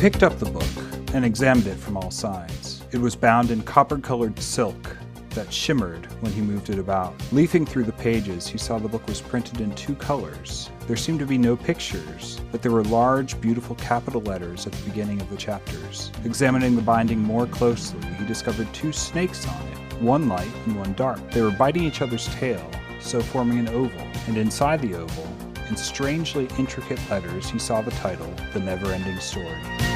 He picked up the book and examined it from all sides. It was bound in copper colored silk that shimmered when he moved it about. Leafing through the pages, he saw the book was printed in two colors. There seemed to be no pictures, but there were large, beautiful capital letters at the beginning of the chapters. Examining the binding more closely, he discovered two snakes on it, one light and one dark. They were biting each other's tail, so forming an oval, and inside the oval, in strangely intricate letters, he saw the title, The Never Ending Story.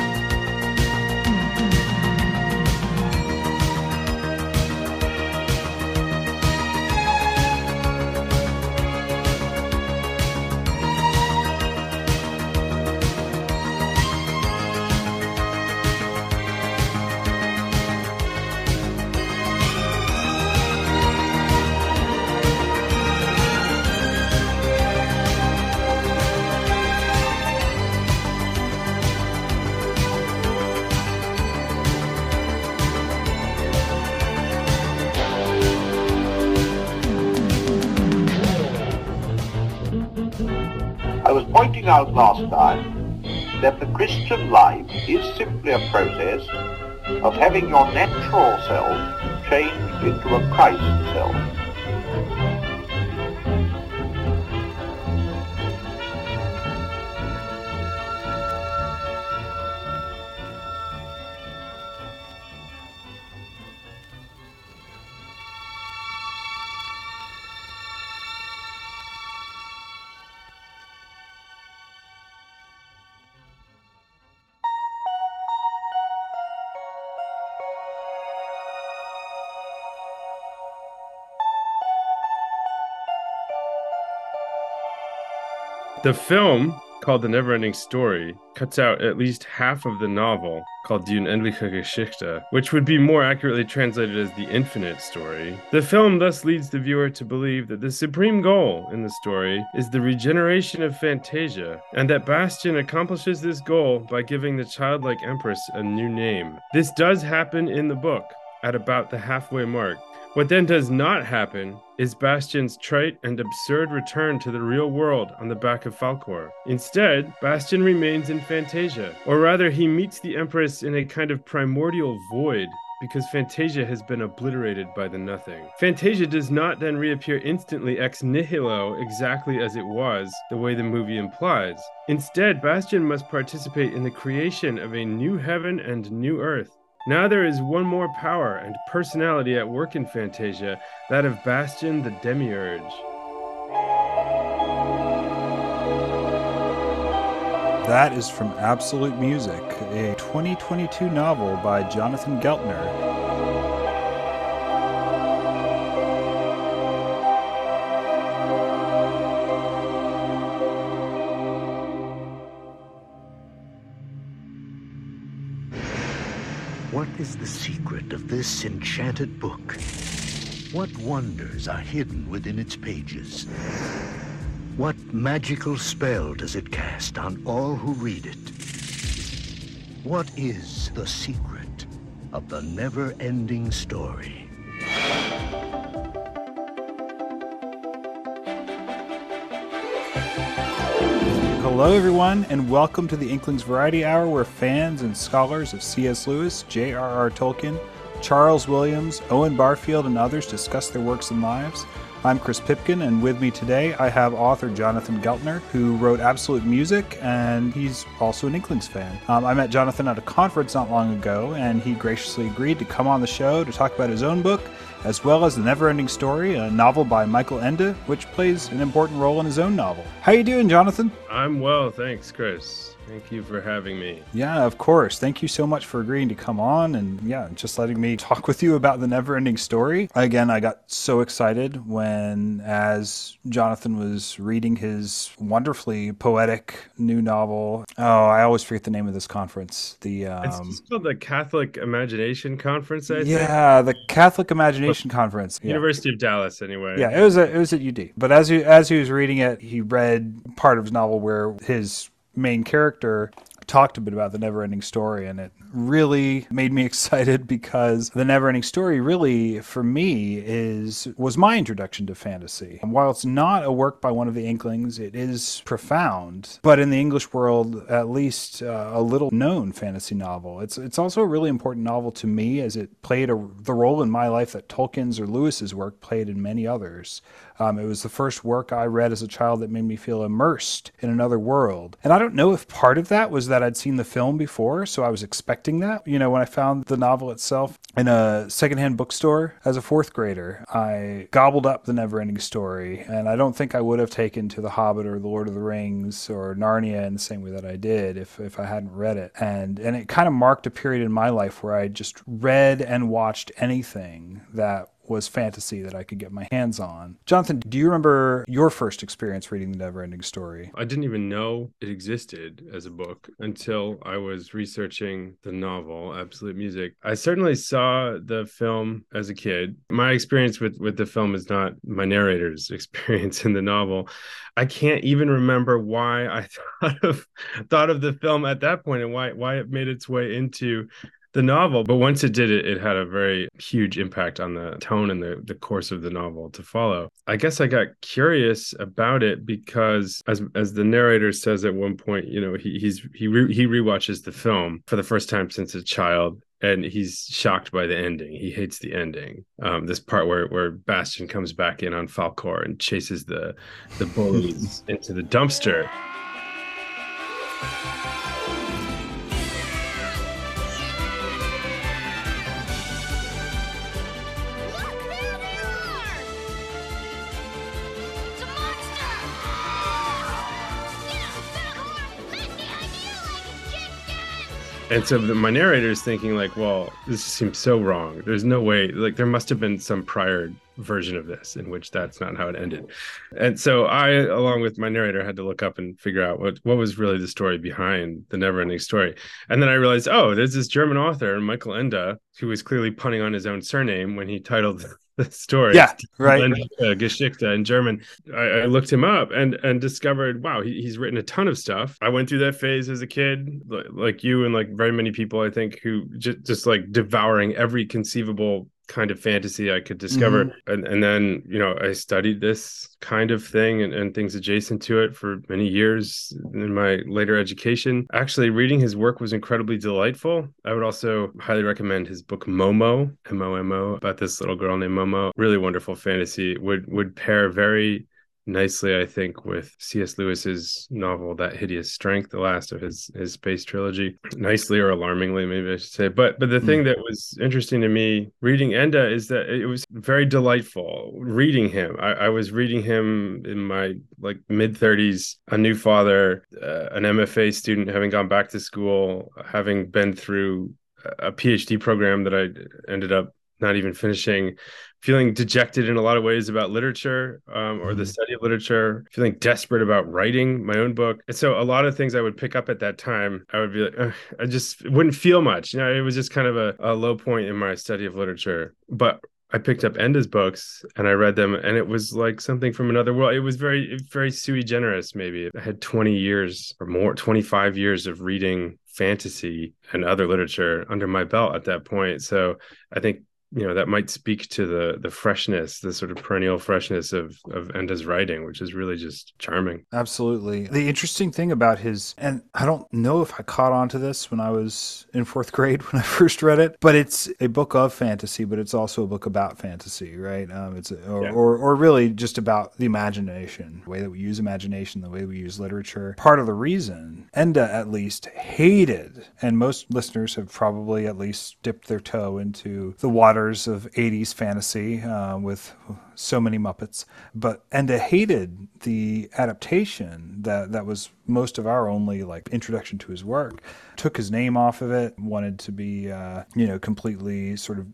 A process of having your natural self changed into a Christ self. The film, called The Neverending Story, cuts out at least half of the novel, called Die Unendliche Geschichte, which would be more accurately translated as The Infinite Story. The film thus leads the viewer to believe that the supreme goal in the story is the regeneration of Fantasia, and that Bastian accomplishes this goal by giving the childlike empress a new name. This does happen in the book, at about the halfway mark. What then does not happen is Bastian's trite and absurd return to the real world on the back of Falkor. Instead, Bastian remains in Fantasia, or rather, he meets the Empress in a kind of primordial void because Fantasia has been obliterated by the nothing. Fantasia does not then reappear instantly ex nihilo exactly as it was, the way the movie implies. Instead, Bastian must participate in the creation of a new heaven and new earth. Now there is one more power and personality at work in Fantasia, that of Bastian the Demiurge. That is from Absolute Music, a 2022 novel by Jonathan Geltner. What is the secret of this enchanted book? What wonders are hidden within its pages? What magical spell does it cast on all who read it? What is the secret of the never-ending story? Hello, everyone, and welcome to the Inklings Variety Hour, where fans and scholars of C.S. Lewis, J.R.R. Tolkien, Charles Williams, Owen Barfield, and others discuss their works and lives. I'm Chris Pipkin, and with me today I have author Jonathan Geltner, who wrote Absolute Music, and he's also an Inklings fan. Um, I met Jonathan at a conference not long ago, and he graciously agreed to come on the show to talk about his own book, as well as The Neverending Story, a novel by Michael Ende, which plays an important role in his own novel. How you doing, Jonathan? I'm well, thanks, Chris. Thank you for having me. Yeah, of course. Thank you so much for agreeing to come on and yeah, just letting me talk with you about the never ending story. Again, I got so excited when, as Jonathan was reading his wonderfully poetic new novel. Oh, I always forget the name of this conference. The It's um, just called the Catholic Imagination Conference, I think. yeah, the Catholic Imagination Conference. Yeah. University of Dallas, anyway. Yeah, it was at, it was at UD. But as he as he was reading it, he read part of his novel where his main character talked a bit about the never ending story, and it really made me excited because the never ending story really, for me, is was my introduction to fantasy. And while it's not a work by one of the Inklings, it is profound, but in the English world, at least uh, a little known fantasy novel. It's it's also a really important novel to me as it played a, the role in my life that Tolkien's or Lewis's work played in many others. Um, it was the first work I read as a child that made me feel immersed in another world. And I don't know if part of that was that I'd seen the film before, so I was expecting that. You know, when I found the novel itself in a secondhand bookstore as a fourth grader, I gobbled up the never ending story. And I don't think I would have taken to The Hobbit or The Lord of the Rings or Narnia in the same way that I did if, if I hadn't read it. And, and it kind of marked a period in my life where I just read and watched anything that was fantasy that I could get my hands on. Jonathan, do you remember your first experience reading The Neverending Story? I didn't even know it existed as a book until I was researching the novel Absolute Music. I certainly saw the film as a kid. My experience with with the film is not my narrator's experience in the novel. I can't even remember why I thought of thought of the film at that point and why why it made its way into the novel but once it did it it had a very huge impact on the tone and the, the course of the novel to follow i guess i got curious about it because as as the narrator says at one point you know he he's he re, he rewatches the film for the first time since a child and he's shocked by the ending. He hates the ending. Um, this part where where Bastian comes back in on Falkor and chases the the bullies into the dumpster. And so the, my narrator is thinking like well this seems so wrong. There's no way like there must have been some prior version of this in which that's not how it ended and so i along with my narrator had to look up and figure out what what was really the story behind the never ending story and then i realized oh there's this german author michael ende who was clearly punning on his own surname when he titled the story. Yeah, right. Geschichte in German. I, I, looked him up and and discovered, wow, he, he's written a ton of stuff. I went through that phase as a kid, like you and like very many people, I think, who just just like devouring every conceivable kind of fantasy I could discover. Mm-hmm. And, and then, you know, I studied this kind of thing and, and things adjacent to it for many years in my later education. Actually, reading his work was incredibly delightful. I would also highly recommend his book Momo, M O M O, about this little girl named Momo. Really wonderful fantasy. Would would pair very nicely, I think, with C.S. Lewis's novel "That Hideous Strength," the last of his his space trilogy. Nicely or alarmingly, maybe I should say. But but the mm. thing that was interesting to me reading Ende is that it was very delightful reading him. I, I was reading him in my like mid thirties, a new father, uh, an MFA student, having gone back to school, having been through a PhD program that I ended up not even finishing, feeling dejected in a lot of ways about literature um, or the mm-hmm. study of literature, feeling desperate about writing my own book. And so a lot of things I would pick up at that time, I would be like, I just wouldn't feel much. You know, it was just kind of a, a low point in my study of literature. But I picked up Ende's books and I read them, and it was like something from another world. It was very, very sui generis. Maybe I had 20 years or more, 25 years of reading fantasy and other literature under my belt at that point. So I think you know that might speak to the the freshness the sort of perennial freshness of of ende's writing which is really just charming. Absolutely. The interesting thing about his and i don't know if i caught on to this when i was in fourth grade when i first read it but it's a book of fantasy but it's also a book about fantasy right? Um, it's or, yeah. or, or really just about the imagination the way that we use imagination the way we use literature. Part of the reason ende at least hated and most listeners have probably at least dipped their toe into the water of 80s fantasy uh, with so many Muppets. But Ende hated the adaptation that, that was most of our only like introduction to his work. Took his name off of it, wanted to be, uh, you know, completely sort of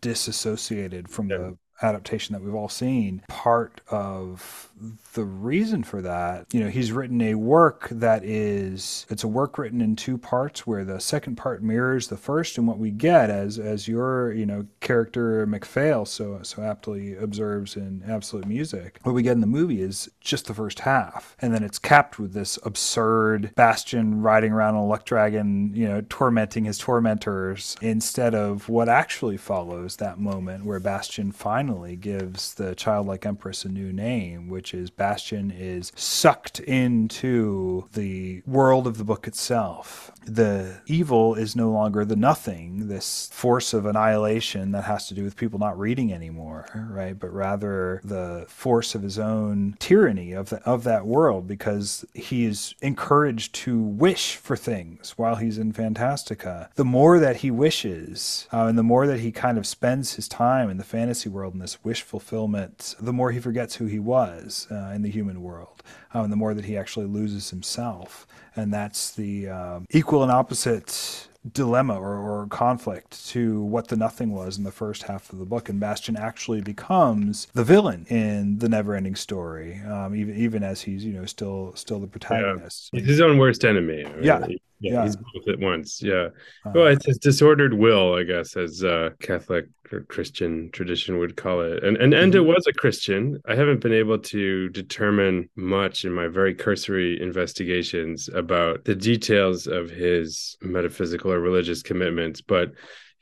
disassociated from yeah. the adaptation that we've all seen. Part of the reason for that, you know, he's written a work that is it's a work written in two parts where the second part mirrors the first and what we get as as your, you know, character MacPhail so so aptly observes in Absolute Music. What we get in the movie is just the first half and then it's capped with this absurd Bastian riding around on a luck dragon, you know, tormenting his tormentors instead of what actually follows that moment where Bastian finally gives the childlike empress a new name, which is Bastian is sucked into the world of the book itself. The evil is no longer the nothing, this force of annihilation that has to do with people not reading anymore, right? But rather the force of his own tyranny of the, of that world because he is encouraged to wish for things while he's in Fantastica. The more that he wishes, uh, and the more that he kind of spends his time in the fantasy world in this wish fulfillment, the more he forgets who he was uh, in the human world, uh, and the more that he actually loses himself. And that's the um, equal and opposite dilemma or, or, conflict to what the nothing was in the first half of the book. And bastian actually becomes the villain in the never ending story um, even even as he's you know still still the protagonist. Yeah. he's his own worst enemy yeah yeah, yeah, he's both at once. Yeah. Uh, well, it's his disordered will, I guess, as uh, Catholic or Christian tradition would call it. And and Ende mm-hmm. was a Christian. I haven't been able to determine much in my very cursory investigations about the details of his metaphysical or religious commitments, but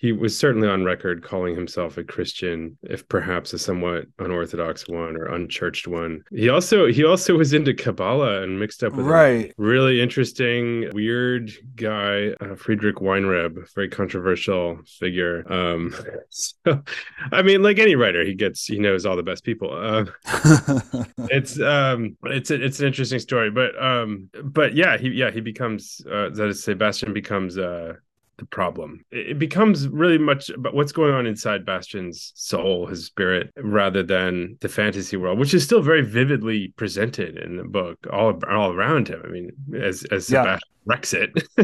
he was certainly on record calling himself a Christian, if perhaps a somewhat unorthodox one or unchurched one. He also he also was into Kabbalah and mixed up with right. really interesting, weird guy, uh, Friedrich Weinreb, very controversial figure. Um, so, I mean, like any writer, he gets he knows all the best people. Uh, it's um, it's a, it's an interesting story, but um, but yeah, he yeah he becomes uh, that is Sebastian becomes uh the problem. It becomes really much about what's going on inside Bastian's soul, his spirit, rather than the fantasy world, which is still very vividly presented in the book, all all around him. I mean, as as yeah. Sebastian wrecks it.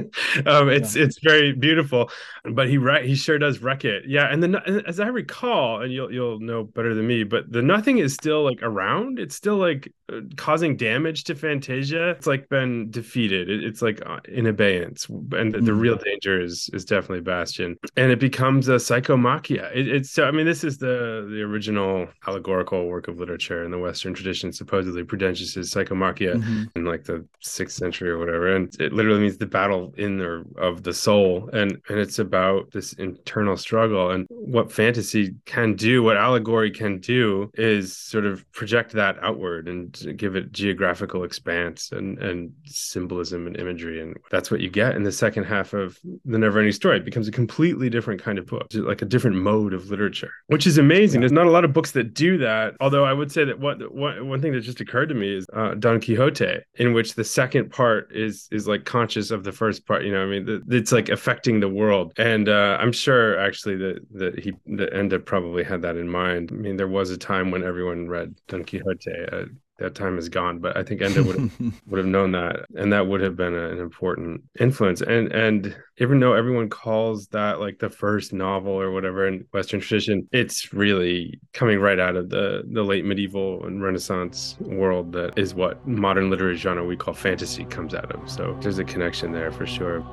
um, it's yeah. it's very beautiful, but he right he sure does wreck it. Yeah, and then as I recall, and you'll you'll know better than me, but the nothing is still like around. It's still like uh, causing damage to Fantasia. It's like been defeated. It, it's like uh, in abeyance, and the, the, real danger is is definitely Bastian, and it becomes a psychomachia. It, it's so I mean this is the the original allegorical work of literature in the Western tradition, supposedly Prudentius's psychomachia mm-hmm. in like the sixth century or whatever, and it literally means the battle in or of the soul. And and it's about this internal struggle. And what fantasy can do what allegory can do is sort of project that outward and give it geographical expanse and and symbolism and imagery. And that's what you get in the second half of the never ending story it becomes a completely different kind of book like a different mode of literature which is amazing yeah. there's not a lot of books that do that although i would say that what one, one thing that just occurred to me is uh, don quixote in which the second part is is like conscious of the first part. You know, I mean, it's like affecting the world, and uh, I'm sure actually that that he that Ende probably had that in mind. I mean, there was a time when everyone read Don Quixote. Uh, that time is gone. But I think Ende would have, would have known that, and that would have been an important influence. And and even though everyone calls that like the first novel or whatever in Western tradition, it's really coming right out of the the late medieval and Renaissance world that is what modern literary genre we call fantasy comes out of. So there's a connection there for sure.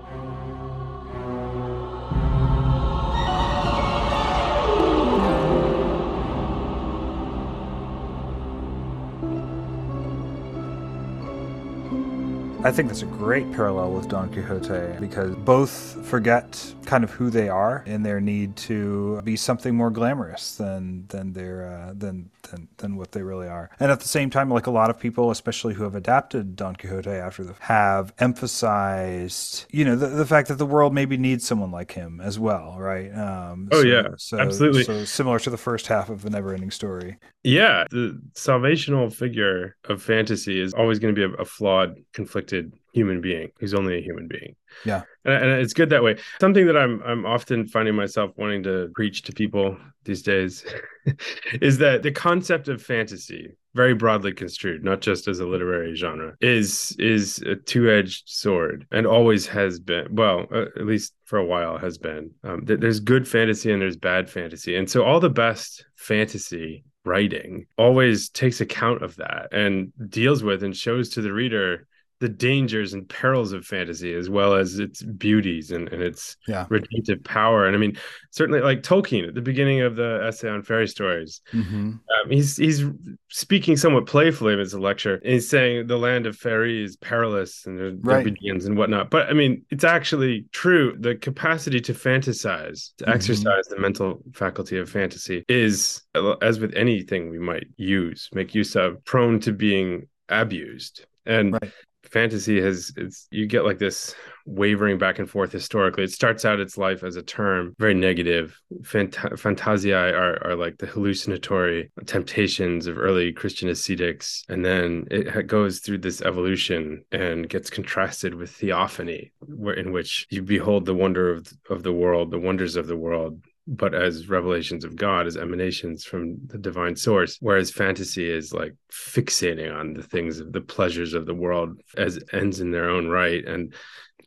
I think that's a great parallel with Don Quixote because both forget kind of who they are in their need to be something more glamorous than than their uh, than, than than what they really are. And at the same time, like a lot of people, especially who have adapted Don Quixote after the have emphasized, you know, the, the fact that the world maybe needs someone like him as well, right? Um, oh so, yeah, so, absolutely. So similar to the first half of the Never-Ending Story. Yeah, the salvational figure of fantasy is always going to be a, a flawed, conflicted human being who's only a human being. Yeah, and, and, it's good that way. Something that I'm I'm often finding myself wanting to preach to people these days is that the concept of fantasy very broadly construed, not just as a literary genre, is is a two-edged sword and always has been. Well, uh, at least for a while has been. Um, th- there's good fantasy and there's bad fantasy, and so all the best fantasy writing always takes account of that and deals with and shows to the reader the dangers and perils of fantasy as well as its beauties and, and its yeah. redemptive power and i mean certainly like tolkien at the beginning of the essay on fairy stories mm-hmm. um, he's he's speaking somewhat playfully in his lecture he's saying the land of fairy is perilous and there, right. begins and whatnot but i mean it's actually true the capacity to fantasize to mm-hmm. exercise the mental faculty of fantasy is as with anything we might use make use of prone to being abused and right fantasy has it's you get like this wavering back and forth historically. It starts out its life as a term very negative. Fant- fantasia are, are like the hallucinatory temptations of early christian ascetics. And then it goes through this evolution and gets contrasted with theophany where in which you behold the wonder of, of the world the wonders of the world but as revelations of God, as emanations from the divine source. Whereas fantasy is like fixating on the things of the pleasures of the world as ends in their own right. And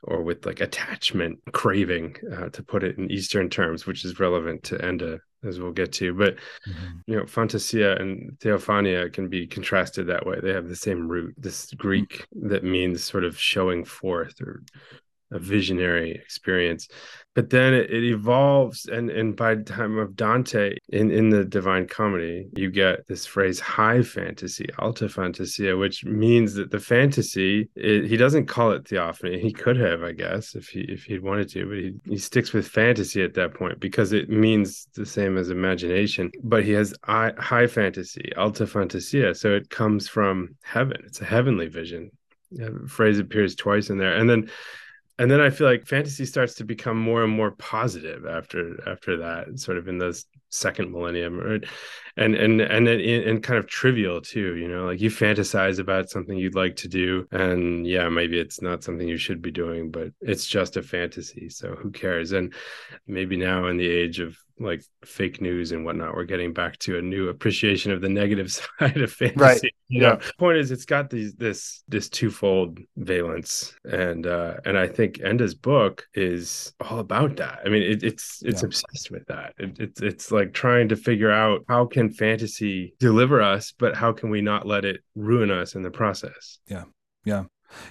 or with like attachment craving uh, to put it in eastern terms which is relevant to ende as we'll get to but mm-hmm. you know fantasia and theophania can be contrasted that way they have the same root this greek mm-hmm. that means sort of showing forth or a visionary experience but then it, it, evolves and and by the time of dante in in the divine comedy you get this phrase high fantasy alta fantasia which means that the fantasy it, he doesn't call it theophany. He could have i guess if he if he'd wanted to but he, he sticks with fantasy at that point because it means the same as imagination. But he has high fantasy alta fantasia so it comes from heaven. It's a heavenly vision. The phrase appears twice in there. And then and then I feel like fantasy starts to become more and more positive after after that, sort of in the second millennium, right? And and and and kind of trivial too, you know, like you fantasize about something you'd like to do, and yeah, maybe it's not something you should be doing, but it's just a fantasy, so who cares? And maybe now in the age of like fake news and whatnot we're getting back to a new appreciation of the negative side of fantasy right you yeah. know point is it's got these this this twofold valence and uh and i think ende's book is all about that i mean it, it's it's yeah. obsessed with that it, it's it's like trying to figure out how can fantasy deliver us but how can we not let it ruin us in the process? Yeah yeah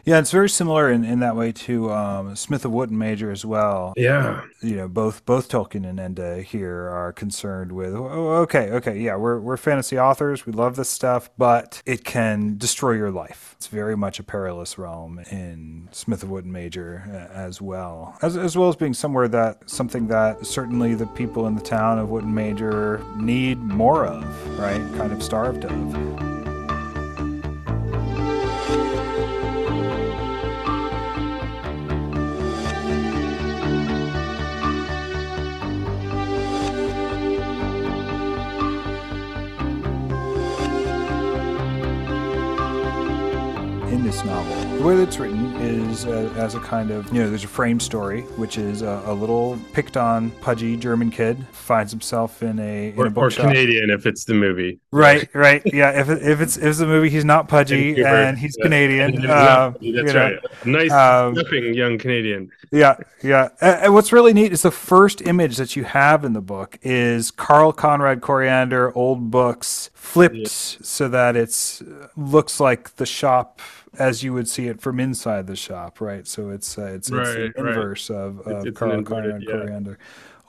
yeah, it's very similar in, in that way to um, Smith of Wootton Major as well. Yeah, you know, both both Tolkien and Ende here are concerned with. Oh, okay, okay, yeah, we're we're fantasy authors. We love this stuff, but it can destroy your life. It's very much a perilous realm in Smith of Wootton Major uh, as well, as as well as being somewhere that something that certainly the people in the town of Wootton Major need more of, right? Kind of starved of. Novel. The way that it's written is uh, as a kind of, you know, there's a frame story, which is a, a little picked on, pudgy German kid finds himself in a in or, a bookshop. or Canadian if it's the movie. Right, right, yeah. If, if it's if it's the movie, he's not pudgy and he's yeah. Canadian. Uh, That's you know, right. Nice, um, young Canadian. Yeah, yeah. And what's really neat is the first image that you have in the book is Carl Conrad Coreander old books flipped yeah. so that it's looks like the shop as you would see it from inside the shop, right? So it's uh, it's, right, it's the inverse right. of, of it's, Carl Conrad yeah. Coreander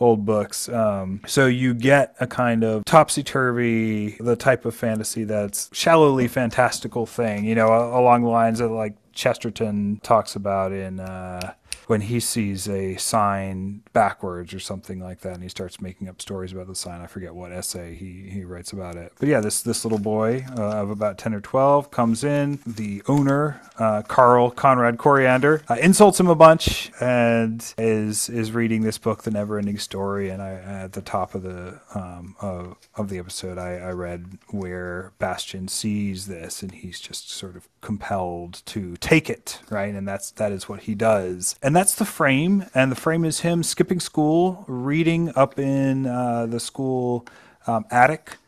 old books. Um, so you get a kind of topsy turvy, the type of fantasy that's shallowly fantastical thing, you know, along the lines of like Chesterton talks about in uh, when he sees a sign backwards or something like that, and he starts making up stories about the sign. I forget what essay he, he writes about it. But yeah, this this little boy uh, of about ten or twelve comes in. The owner, uh, Carl Conrad Coreander, uh, insults him a bunch and is is reading this book, The Never Ending Story. And I at the top of the um, of, of the episode, I, I read where Bastian sees this, and he's just sort of compelled to take it, right? And that's that is what he does. And that's the frame, and the frame is him skipping school, reading up in uh, the school um, attic.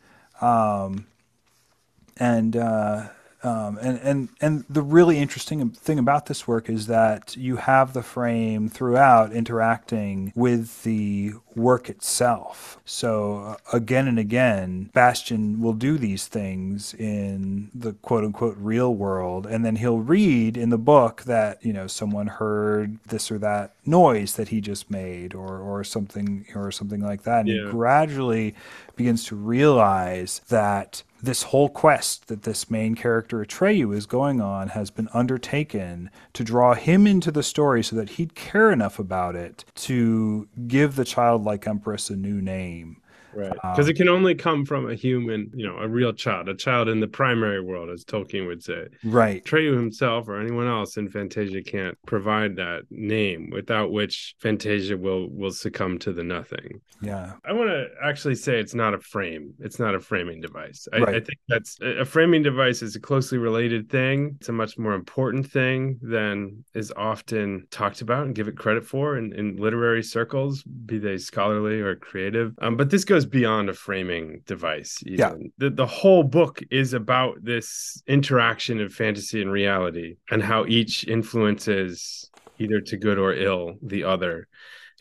Um, and uh, um, and and and the really interesting thing about this work is that you have the frame throughout interacting with the work itself. So uh, again and again, Bastian will do these things in the quote unquote real world, and then he'll read in the book that you know someone heard this or that noise that he just made, or or something or something like that, and yeah. he gradually begins to realize that this whole quest that this main character Atreyu is going on has been undertaken to draw him into the story so that he'd care enough about it to give the childlike empress a new name right. Because um, it can only come from a human you know a real child a child in the primary world as tolkien would say. Right. Treyu himself or anyone else in fantasia can't provide that name without which fantasia will will succumb to the nothing. Yeah. I want to actually say it's not a frame it's not a framing device. I, right. I think that's a framing device is a closely related thing. It's a much more important thing than is often talked about and give it credit for in, in literary circles be they scholarly or creative. Um, but this goes goes beyond a framing device. Even. Yeah. The, the whole book is about this interaction of fantasy and reality and how each influences either to good or ill the other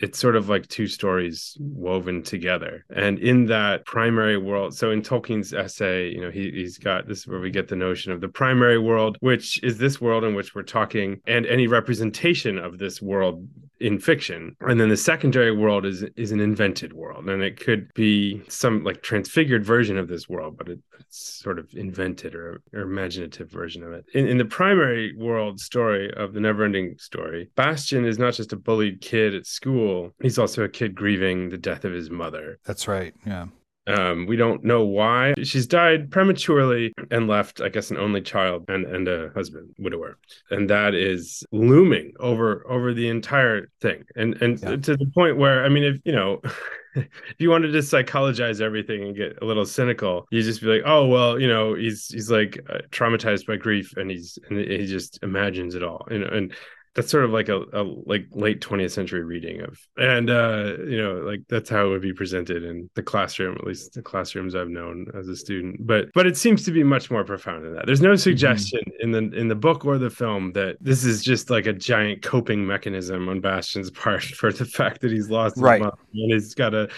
it's sort of like two stories woven together. And in that primary world, so in Tolkien's essay, you know, he, he's got this is where we get the notion of the primary world, which is this world in which we're talking, and any representation of this world in fiction. And then the secondary world is is an invented world. And it could be some like transfigured version of this world but it, it's sort of invented or, or imaginative version of it. In, in the primary world story of the never-ending story bastian is not just a bullied kid at school he's also a kid grieving the death of his mother. That's right yeah um, we don't know why. She's died prematurely and left, I guess, an only child and, and a husband, widower. And that is looming over over the entire thing. And and yeah. to the point where, I mean, if you know, if you wanted to psychologize everything and get a little cynical, you just be like, oh well, you know, he's he's like uh, traumatized by grief and he's and he just imagines it all. You know, and that's sort of like a, a, like late 20th century reading of and uh you know like that's how it would be presented in the classroom at least the classrooms i've known as a student but but it seems to be much more profound than that there's no mm-hmm. suggestion mm-hmm. in the in the book or the film that this is just like a giant coping mechanism on bastian's part for the fact that he's lost his right. mom and he's got to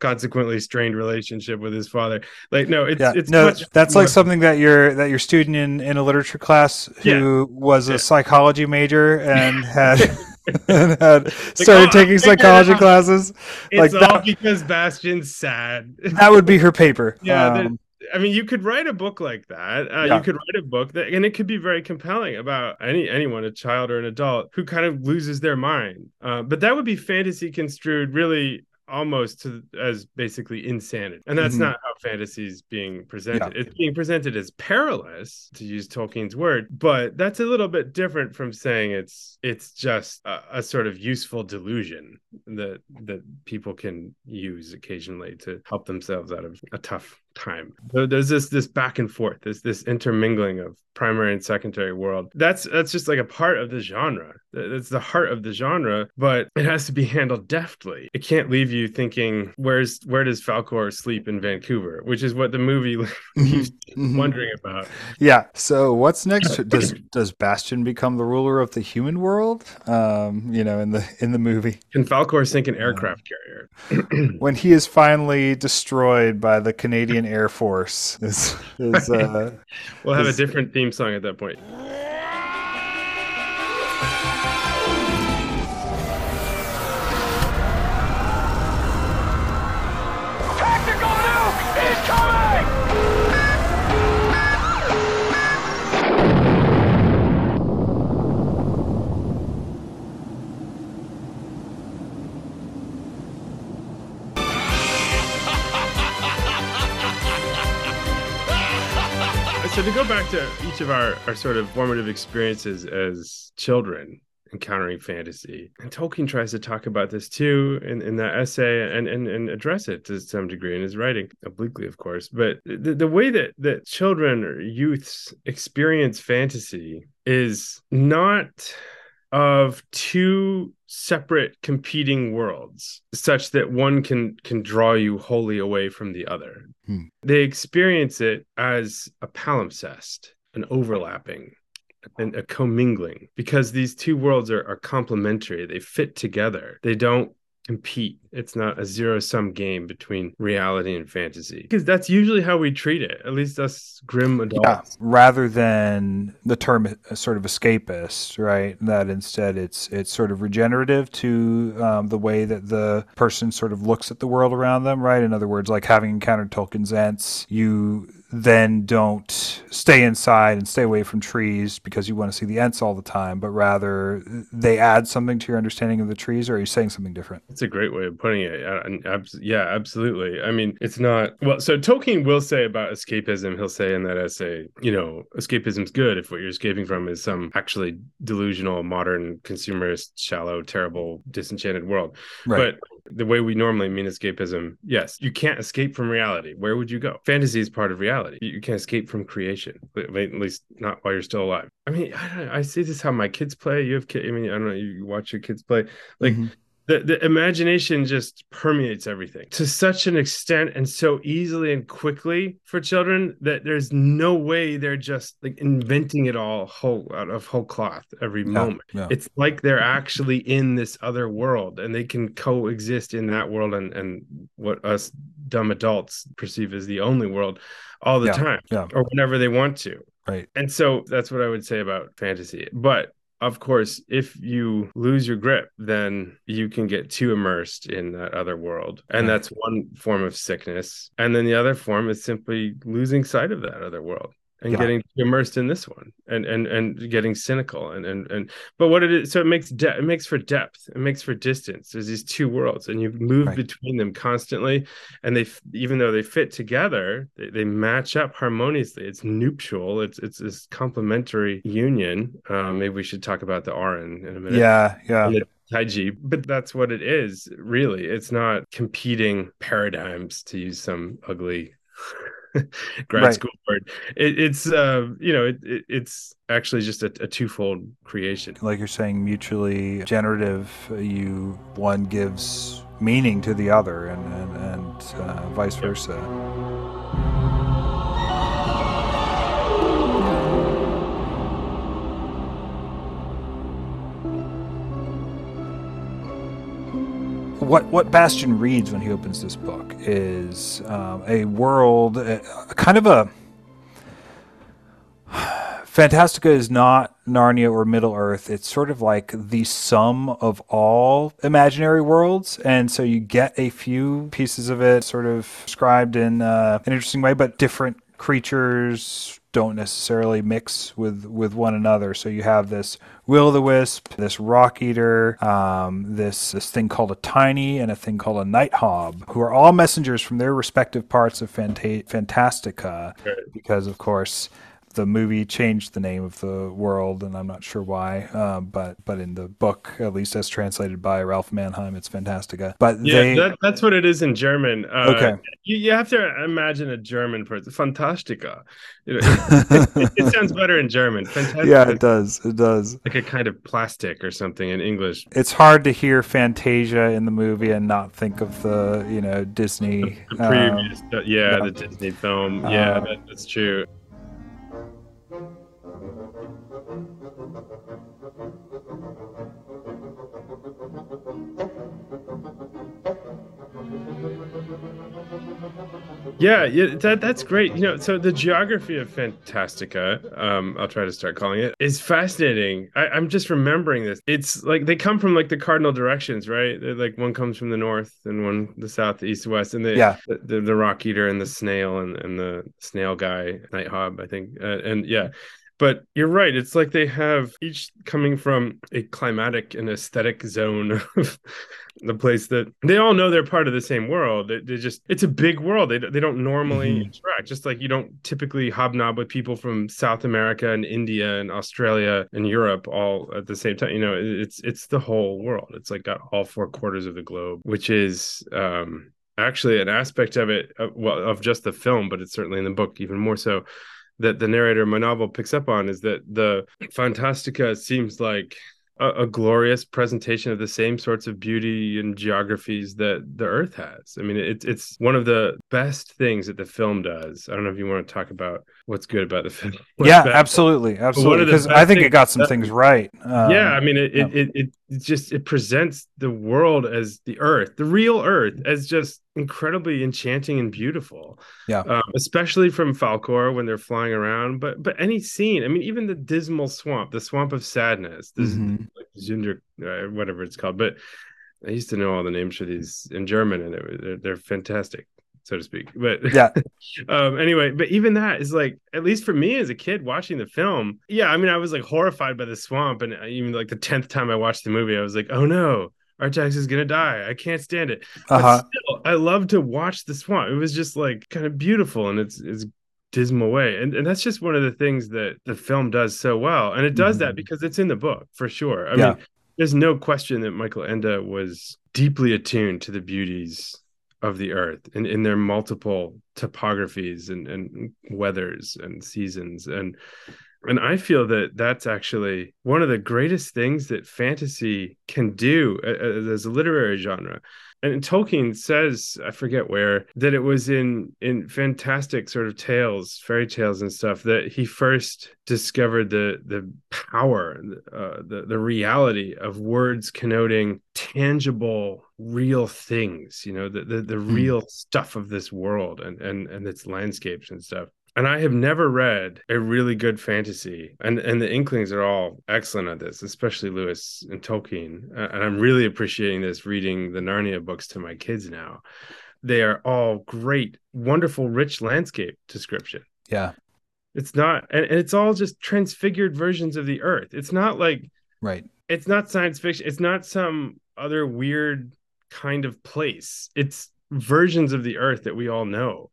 consequently strained relationship with his father. Like, no, it's yeah. it's no, that's more... like something that your that your student in in a literature class who yeah. was a yeah. psychology major and had. and had started like, oh, taking psychology classes. It's like all that, because Bastian's sad. that would be her paper. Yeah, um, I mean, you could write a book like that. Uh, yeah. You could write a book that, and it could be very compelling about any anyone, a child or an adult, who kind of loses their mind. Uh, but that would be fantasy construed really almost to, as basically insanity. And that's mm-hmm. not how fantasy is being presented. Yeah. It's being presented as perilous, to use Tolkien's word, but that's a little bit different from saying it's it's just a, a sort of useful delusion that that people can use occasionally to help themselves out of a tough time. So there's this this back and forth, this this intermingling of primary and secondary world. That's that's just like a part of the genre. That's the heart of the genre, but it has to be handled deftly. It can't leave you thinking, "Where's where does Falkor sleep in Vancouver?" Which is what the movie leaves mm-hmm. wondering about. Yeah. So what's next? does does Bastian become the ruler of the human world? Um, you know, in the in the movie, can Falkor sink an aircraft carrier when he is finally destroyed by the Canadian Air Force. Is, is uh, we'll have is, a different theme song at that point. So to go back to each of our, our sort of formative experiences as children encountering fantasy and tolkien tries to talk about this too in, in that essay and, and and address it to some degree in his writing obliquely of course. But the, the way that that children or youths experience fantasy is not of two separate competing worlds such that one can can draw you wholly away from the other. Hmm. they experience it as a palimpsest an overlapping and a commingling because these two worlds are, are complementary. They fit together. They don't compete it's not a zero sum game between reality and fantasy because that's usually how we treat it at least us grim adults Yeah, rather than the term uh, sort of escapist, right? That instead it's it's sort of regenerative to um, the way that the person sort of looks at the world around them, right? In other words, like having encountered Tolkien's Ents, you then don't stay inside and stay away from trees because you want to see the Ents all the time, but rather they add something to your understanding of the trees, or are you saying something different? It's a great way of putting it. Yeah, absolutely. I mean, it's not well. So Tolkien will say about escapism. He'll say in that essay, you know, escapism's good if what you're escaping from is some actually delusional, modern, consumerist, shallow, terrible, disenchanted world. Right. But the way we normally mean escapism, yes, you can't escape from reality. Where would you go? Fantasy is part of reality. You can't escape from creation, at least not while you're still alive. I mean, I, I see this how my kids play. You have kids. I mean, I don't know. You watch your kids play. Like Mhm. The, the imagination just permeates everything to such an extent and so easily and quickly for children that there's no way they're just like inventing it all whole out of whole cloth every Yeah, moment yeah. it's like they're actually in this other world and they can coexist in that world and and what us dumb adults perceive as the only world all the Yeah, time or whenever they want to Right. and so that's what I would say about fantasy. But of course, if you lose your grip, then you can get too immersed in that other world. And that's one form of sickness. And then the other form is simply losing sight of that other world and getting immersed in this one and and and getting cynical and and and but what it is so it makes de- it makes for depth it makes for distance there's these two worlds and you move Right. between them constantly and they f- even though they fit together they, they match up harmoniously it's nuptial it's it's this complementary union um maybe we should talk about the Aran in a minute Yeah, yeah. Taiji, but that's what it is, really. It's not competing paradigms, to use some ugly grad Right. school word. It, it's, uh, you know, it, it, it's actually just a, a twofold creation. like you're saying mutually generative you one gives meaning to the other and and, and uh, vice versa what what Bastian reads when he opens this book is um, a world, kind of a Fantastica is not Narnia or Middle Earth. It's sort of like the sum of all imaginary worlds, and so you get a few pieces of it sort of described in uh, an interesting way, but different creatures don't necessarily mix with with one another. So you have this will the wisp, this rock eater, um, this this thing called a tiny, and a thing called a night hob, who are all messengers from their respective parts of Fanta- Fantastica, because of course the movie changed the name of the world, and I'm not sure why. Um, but but in the book, at least as translated by Ralph Manheim, it's Fantastica. But Yeah, they that, that's what it is in German. Uh, Okay. You, you have to imagine a German person. Fantastica. It, it- it sounds better in German. Fantastica. yeah, it does. It does. Like a kind of plastic or something in English. It's hard to hear Fantasia in the movie and not think of the you know Disney. The um, previous, uh, yeah, yeah. the Disney film. Yeah, Uh, that, that's true. Yeah, yeah, that that's great. You know, so the geography of Fantastica, um, I'll try to start calling it, is fascinating. I, I'm just remembering this. It's like they come from like the cardinal directions, right? They're like one comes from the north and one the south, the east, west, and they Yeah. the, the, the rock eater and the snail and, and the snail guy, night hob, I think, uh, and yeah. But you're right. It's like they have each coming from a climatic and aesthetic zone of the place that they all know they're part of the same world. They, they just, it's a big world. They, they don't normally Mhm. interact, just like you don't typically hobnob with people from South America and India and Australia and Europe all at the same time. You know, it- it's, it's the whole world. It's like got all four quarters of the globe, which is, um, actually an aspect of it, uh, well, of just the film, but it's certainly in the book even more so that the narrator of my novel picks up on is that the Fantastica seems like a, a, glorious presentation of the same sorts of beauty and geographies that the Earth has. I mean, it's it's one of the best things that the film does. I don't know if you want to talk about what's good about the film. yeah, bad. absolutely, absolutely. Because I think it got some things right. Um, yeah, I mean, it, yeah. it, it it just it presents the world as the Earth, the real Earth, as just incredibly enchanting and beautiful. Yeah, um, especially from Falkor when they're flying around. But but any scene, I mean, even the dismal swamp, the swamp of sadness, this mm-hmm. like Zunder, uh, whatever it's called. But I used to know all the names for these in German, and it, they're, they're fantastic so to speak. But yeah. um, anyway, but even that is like, at least for me as a kid watching the film, yeah, I mean, I was like horrified by the swamp. And even like the 10th time I watched the movie, I was like, oh no, Artax is gonna die. I can't stand it. Uh-huh. I love to watch the swamp. It was just like kind of beautiful and it's it's dismal way. And and that's just one of the things that the film does so well. And it does mm-hmm. that because it's in the book for sure. I yeah. mean, there's no question that Michael Ende was deeply attuned to the beauties of the earth in, in their multiple topographies and, and weathers and seasons and and i feel that that's actually one of the greatest things that fantasy can do as a literary genre and Tolkien says, I forget where, that it was in in fantastic sort of tales, fairy tales and stuff that he first discovered the the power, uh, the the reality of words connoting tangible, real things. You know, the the, the hmm. real stuff of this world and and and its landscapes and stuff and I have never read a really good fantasy, and and the Inklings are all excellent at this, especially Lewis and Tolkien. And I'm really appreciating this reading the Narnia books to my kids now. They are all great, wonderful, rich landscape description. Yeah, it's not, and, and it's all just transfigured versions of the Earth. It's not like right. It's not science fiction. It's not some other weird kind of place. It's versions of the Earth that we all know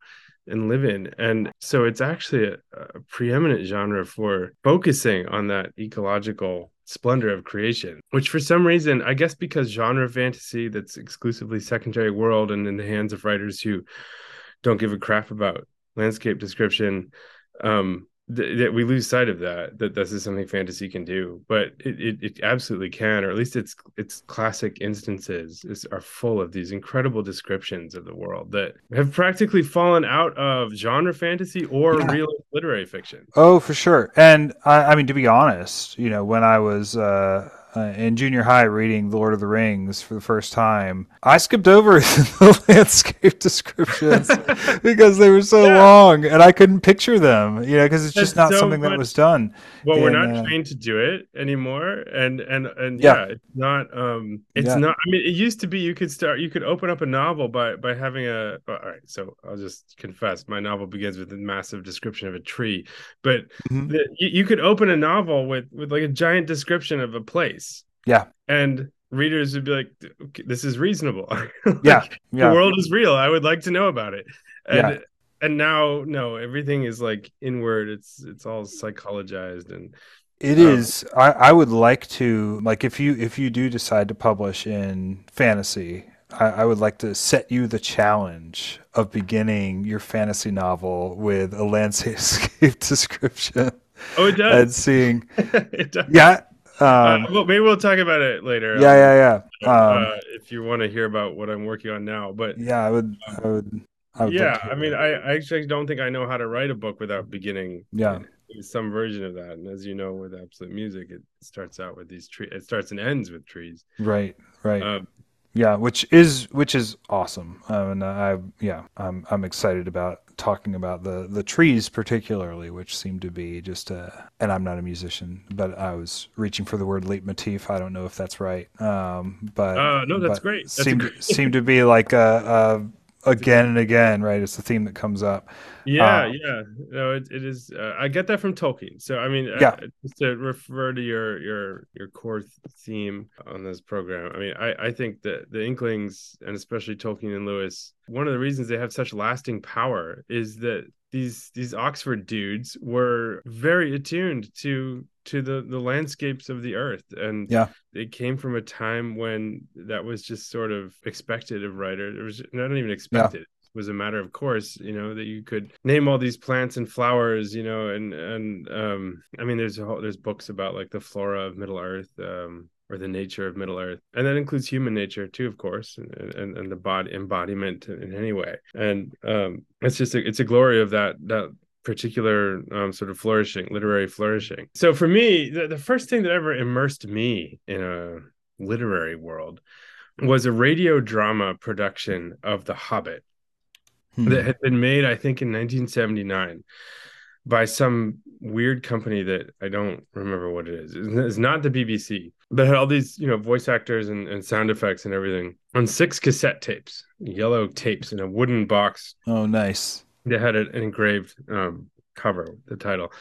and live in. And so it's actually a, a preeminent genre for focusing on that ecological splendor of creation, which for some reason, I guess because genre fantasy that's exclusively secondary world and in the hands of writers who don't give a crap about landscape description, um, th- that we lose sight of that that this is something fantasy can do but it, it, it absolutely can or at least its its classic instances is, are full of these incredible descriptions of the world that have practically fallen out of genre fantasy or yeah. real literary fiction oh for sure and I, I mean to be honest you know when i was uh uh, in junior high reading The Lord of the Rings for the first time, I skipped over the landscape descriptions because they were so yeah. long and I couldn't picture them. You know, because it's just not so something much, that was done. Well, we're not uh, trained to do it anymore, and and and yeah, yeah it's not. Um, it's yeah. not. I mean, it used to be you could start, you could open up a novel by by having a. All right, so I'll just confess, my novel begins with a massive description of a tree, but mm-hmm. the, you, you could open a novel with with like a giant description of a place yeah. And readers would be like, this is reasonable. like, yeah. yeah. The world is real. I would like to know about it. And yeah. and now no, everything is like inward. It's it's all psychologized and it um, is. I, I would like to like if you if you do decide to publish in fantasy, I, I, would like to set you the challenge of beginning your fantasy novel with a landscape description. Oh, it does. And seeing, it does. yeah, um, uh, well, maybe we'll talk about it later. Yeah, um, yeah, yeah. Um, uh, if you want to hear about what I'm working on now, but yeah, I would. I would. I would yeah, I mean, I, I, actually don't think I know how to write a book without beginning. Yeah, some version of that. And as you know, with absolute music, it starts out with these trees. It starts and ends with trees. Right. Right. Um, yeah, which is which is awesome. Um, and I yeah, I'm I'm excited about talking about the the trees particularly, which seem to be just a. And I'm not a musician, but I was reaching for the word leitmotif. I don't know if that's right, um, but uh, no, that's great. That's seem great... seem to be like a, a again and again, right? It's the theme that comes up. Yeah, um, yeah. No, it, it is. Uh, I get that from Tolkien. So I mean, uh, yeah. Uh, just to refer to your your your core theme on this program. I mean, I I think that the Inklings and especially Tolkien and Lewis, one of the reasons they have such lasting power is that these these Oxford dudes were very attuned to to the the landscapes of the earth. And yeah. it came from a time when that was just sort of expected of writers. It was not even expected. Yeah. it was a matter of course you know that you could name all these plants and flowers you know and and um i mean there's a whole there's books about like the flora of middle earth um or the nature of Middle Earth, and that includes human nature too, of course, and and, and the body embodiment in any way. And um, it's just a, it's a glory of that that particular um, sort of flourishing, literary flourishing. So for me, the, the first thing that ever immersed me in a literary world was a radio drama production of The Hobbit hmm. that had been made, I think, in 1979 by some weird company that I don't remember what it is. It's not the BBC, but had all these, you know, voice actors and, and sound effects and everything on six cassette tapes, yellow tapes in a wooden box. Oh, nice. They had an engraved um, cover, the title.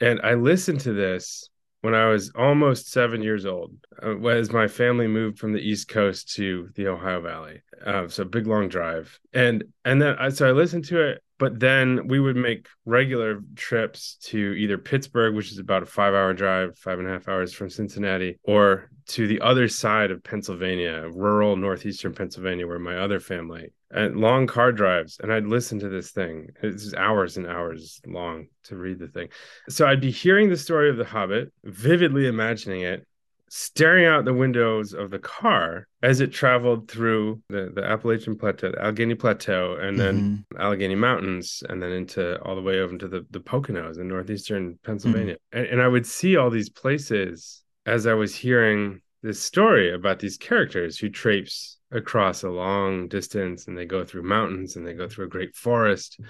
And I listened to this when I was almost seven years old, uh, as my family moved from the East Coast to the Ohio Valley. Uh, so big long drive, and and then I, so I listened to it but then we would make regular trips to either Pittsburgh, which is about a five hour drive, five and a half hours from Cincinnati, or to the other side of Pennsylvania, rural northeastern Pennsylvania, where my other family and long car drives. And I'd listen to this thing. It's hours and hours long to read the thing. So I'd be hearing the story of the Hobbit, vividly imagining it, staring out the windows of the car as it traveled through the, the Appalachian Plateau, the Allegheny Plateau, and then mm-hmm. Allegheny Mountains, and then into all the way over into the, the Poconos in northeastern Pennsylvania. Mm-hmm. And, and I would see all these places as I was hearing this story about these characters who traipse across a long distance and they go through mountains and they go through a great forest.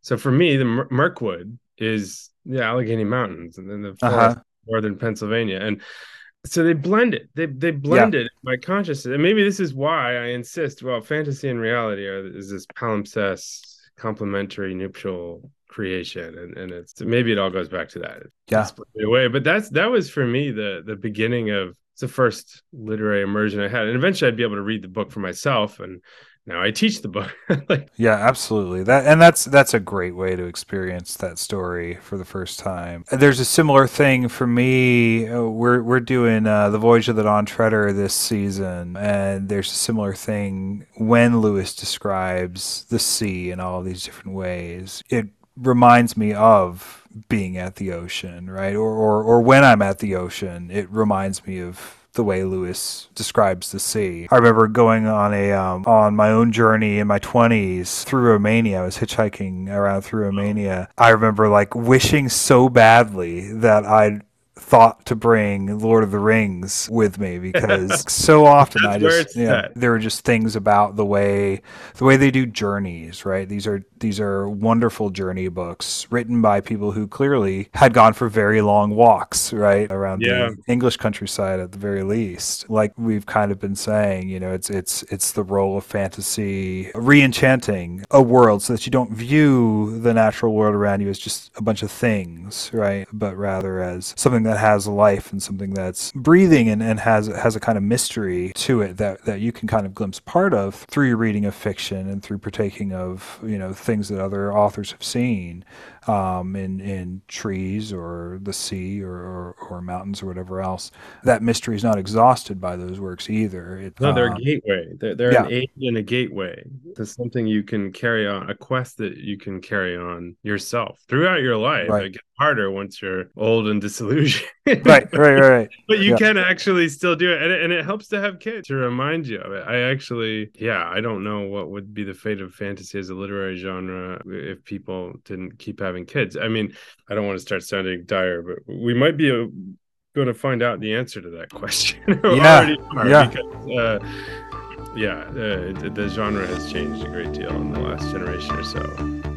So for me, the Mer- Mirkwood is the Allegheny Mountains and then the uh-huh. forest uh-huh. northern Pennsylvania. And so they blend it. They they blended yeah. my consciousness. And maybe this is why i insist well fantasy and reality are is this palimpsest complementary nuptial creation. And, and it's maybe it all goes back to that. Yeah. away. But that's that was for me the the beginning of it's the first literary immersion i had. And eventually i'd be able to read the book for myself and now I teach the book. like, yeah, absolutely. That and that's that's a great way to experience that story for the first time. There's a similar thing for me. Uh, we're we're doing uh, the Voyage of the Dawn Treader this season, and there's a similar thing when Lewis describes the sea in all these different ways. It reminds me of being at the ocean, right? Or or or when I'm at the ocean, it reminds me of the way Lewis describes the sea. I remember going on a um, on my own journey in my 20s through Romania. I was hitchhiking around through Romania. I remember like wishing so badly that I'd thought to bring Lord of the Rings with me because so often I just yeah, there are just things about the way the way they do journeys, right? These are these are wonderful journey books written by people who clearly had gone for very long walks, right? Around yeah. the English countryside at the very least. Like we've kind of been saying, you know, it's it's it's the role of fantasy re-enchanting a world so that you don't view the natural world around you as just a bunch of things, right? But rather as something that has life and something that's breathing and, and has has a kind of mystery to it that, that you can kind of glimpse part of through your reading of fiction and through partaking of you know things that other authors have seen um, in in trees or the sea or, or, or, mountains or whatever else. That mystery is not exhausted by those works either. It, no, they're uh, a gateway. They're, they're yeah. an aid and a gateway to something you can carry on, a quest that you can carry on yourself throughout your life. Right. It gets harder once you're old and disillusioned. right, right, right, right. But you yeah. can actually still do it, and it, and it helps to have kids to remind you of it. I actually, yeah, I don't know what would be the fate of fantasy as a literary genre if people didn't keep having having kids. I mean, I don't want to start sounding dire, but we might be a, uh, going to find out the answer to that question. yeah, yeah. Because, uh, yeah, uh, the genre has changed a great deal in the last generation or so.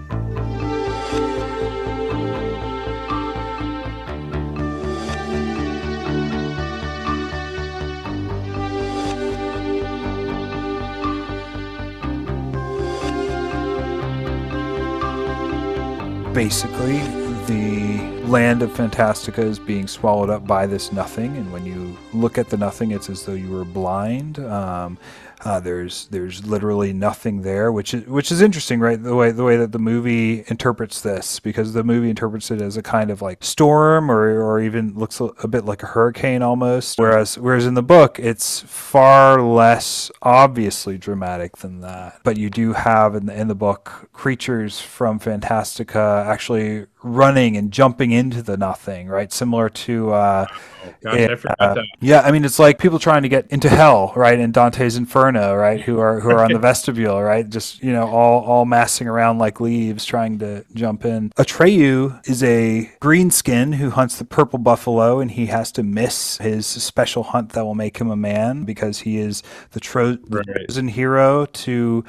Basically the land of Fantastica is being swallowed up by this nothing, and when you look at the nothing, it's as though you were blind. Um, uh, there's there's literally nothing there, which is which is interesting, right? The way the way that the movie interprets this, because the movie interprets it as a kind of like storm, or or even looks a, a bit like a hurricane almost. Whereas whereas in the book, it's far less obviously dramatic than that. But you do have in the, in the book creatures from Fantastica actually running and jumping into the nothing, right? Similar to uh, Oh, gosh, I forgot uh, that. yeah, I mean it's like people trying to get into hell, right? In Dante's Inferno, right? Who are who are on the vestibule, right? Just you know, all all massing around like leaves, trying to jump in. Atreyu is a greenskin who hunts the purple buffalo, and he has to miss his special hunt that will make him a man because he is the, tro- the chosen hero to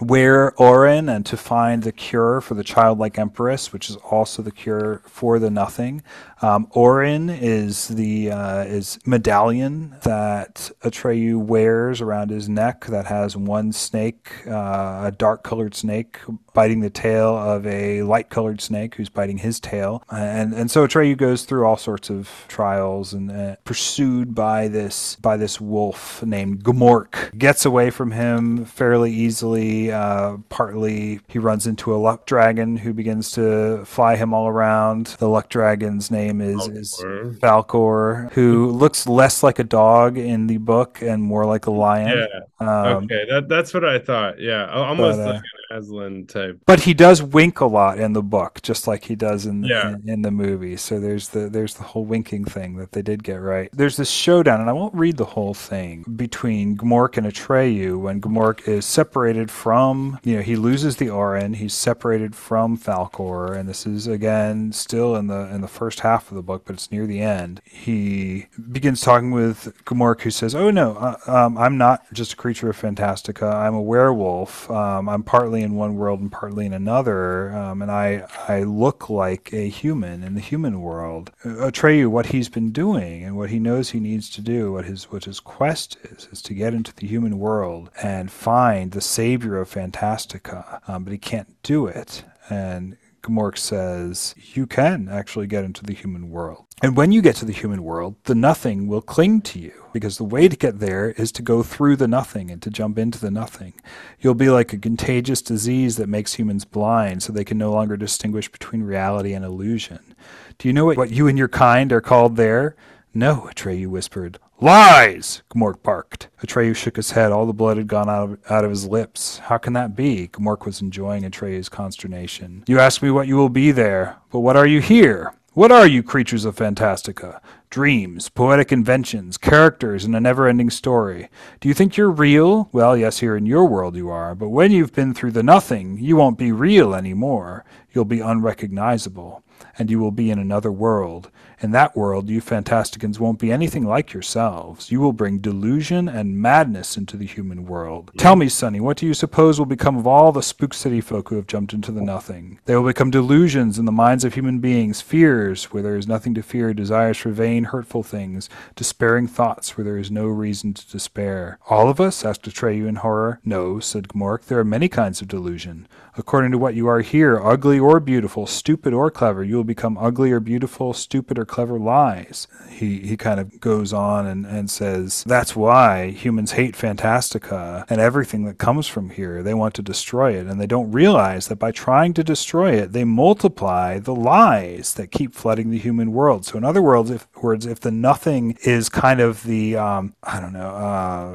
wear Auryn and to find the cure for the childlike empress, which is also the cure for the nothing. Um, Auryn is the uh, is medallion that Atreyu wears around his neck that has one snake, uh, a dark colored snake biting the tail of a light colored snake who's biting his tail, and and so Atreyu goes through all sorts of trials and uh, pursued by this by this wolf named Gmork. Gets away from him fairly easily. Uh, partly he runs into a luck dragon who begins to fly him all around. The luck dragon's name is is Falkor. Who looks less like a dog in the book and more like a lion. Yeah. Um, okay. That that's what I thought. Yeah. Almost but, uh, like Aslan type. but he does wink a lot in the book, just like he does in the, Yeah. in, in the movie. So there's the there's the whole winking thing that they did get right. There's this showdown, and I won't read the whole thing between Gmork and Atreyu when Gmork is separated from you know he loses the Auryn, he's separated from Falkor, and this is again still in the in the first half of the book, but it's near the end. He begins talking with Gmork, who says, "Oh no, uh, um, I'm not just a creature of Fantastica. I'm a werewolf. Um, I'm partly in one world and partly in another, um, and I I look like a human in the human world." Uh, Atreyu, what he's been doing and what he knows he needs to do, what his what his quest is, is to get into the human world and find the savior of Fantastica, um, but he can't do it. And Gmork says, You can actually get into the human world. And when you get to the human world, the nothing will cling to you because the way to get there is to go through the nothing and to jump into the nothing. You'll be like a contagious disease that makes humans blind so they can no longer distinguish between reality and illusion. Do you know what, what you and your kind are called there? No, Atreyu whispered. Lies! Gmork barked. Atreyu shook his head. All the blood had gone out of, out of his lips. How can that be? Gmork was enjoying Atreyu's consternation. You ask me what you will be there, but what are you here? What are you, creatures of Fantastica? Dreams, poetic inventions, characters in a never ending story. Do you think you're real? Well, yes, here in your world you are, but when you've been through the nothing, you won't be real anymore. You'll be unrecognizable, and you will be in another world. In that world, you Fantasticans won't be anything like yourselves. You will bring delusion and madness into the human world. Tell me, Sonny, what do you suppose will become of all the Spook City folk who have jumped into the nothing? They will become delusions in the minds of human beings, fears where there is nothing to fear, desires for vain, hurtful things, despairing thoughts where there is no reason to despair. All of us? asked Atreyu in horror. No, said Gmork. There are many kinds of delusion. According to what you are here, ugly or beautiful, stupid or clever, you will become ugly or beautiful, stupid or clever lies. He he kind of goes on and, and says that's why humans hate Fantastica and everything that comes from here. They want to destroy it, and they don't realize that by trying to destroy it, they multiply the lies that keep flooding the human world. So in other words, if words, if the nothing is kind of the um, I don't know, uh,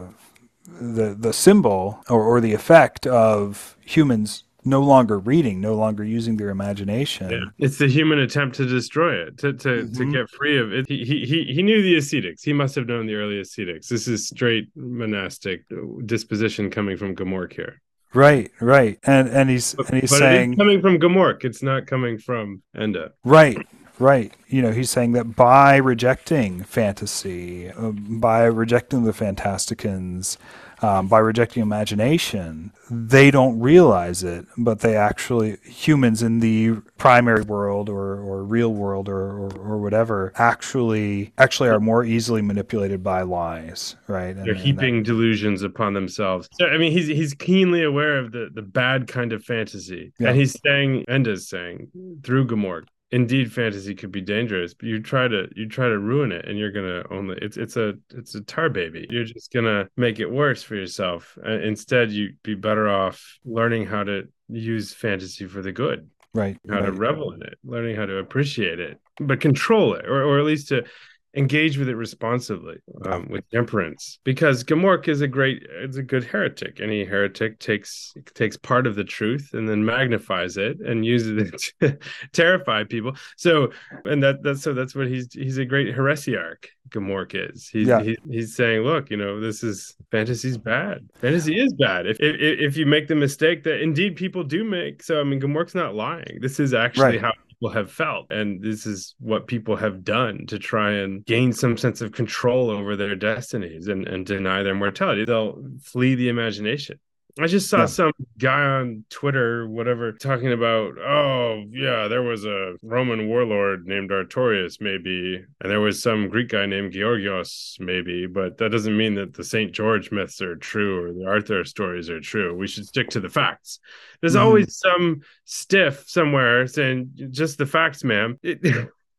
the the symbol or, or the effect of humans no longer reading, no longer using their imagination. Yeah. It's the human attempt to destroy it, to to, to Mhm. get free of it. He, he he knew the ascetics. He must have known the early ascetics. This is straight monastic disposition coming from Gmork here. Right, right. And and he's But, and he's but saying coming from Gmork. It's not coming from Ende. Right, right. You know, he's saying that by rejecting fantasy, uh, by rejecting the Fantasticans, um, by rejecting imagination, they don't realize it, but they actually, humans in the primary world or, or real world or, or, or whatever, actually actually are more easily manipulated by lies, right? And- They're heaping delusions upon themselves. So I mean, he's he's keenly aware of the the bad kind of fantasy, Yeah. and he's saying, and Ende's saying through Gmork. Indeed, fantasy could be dangerous, but you try to you try to ruin it, and you're gonna only it's it's a it's a tar baby. You're just gonna make it worse for yourself. Uh, instead, you'd be better off learning how to use fantasy for the good, right, how to revel in it, learning how to appreciate it, but control it, or or at least to engage with it responsibly um, with temperance because Gmork is a great is a good heretic any heretic takes takes part of the truth and then magnifies it and uses it to terrify people so and that that's so that's what he's he's a great heresiarch Gmork is. He's, yeah. he, he's saying, look, you know, this is fantasy's bad. Fantasy is bad. If, if if you make the mistake that indeed people do make, so I mean, Gmork's not lying. This is actually right. how people have felt, and this is what people have done to try and gain some sense of control over their destinies and and deny their mortality. They'll flee the imagination. I just saw yeah. some guy on Twitter, whatever, talking about, oh, yeah, there was a Roman warlord named Artorius, maybe, and there was some Greek guy named Georgios, maybe, but that doesn't mean that the St. George myths are true or the Arthur stories are true. We should stick to the facts. There's mm-hmm. always some stiff somewhere saying, just the facts, ma'am.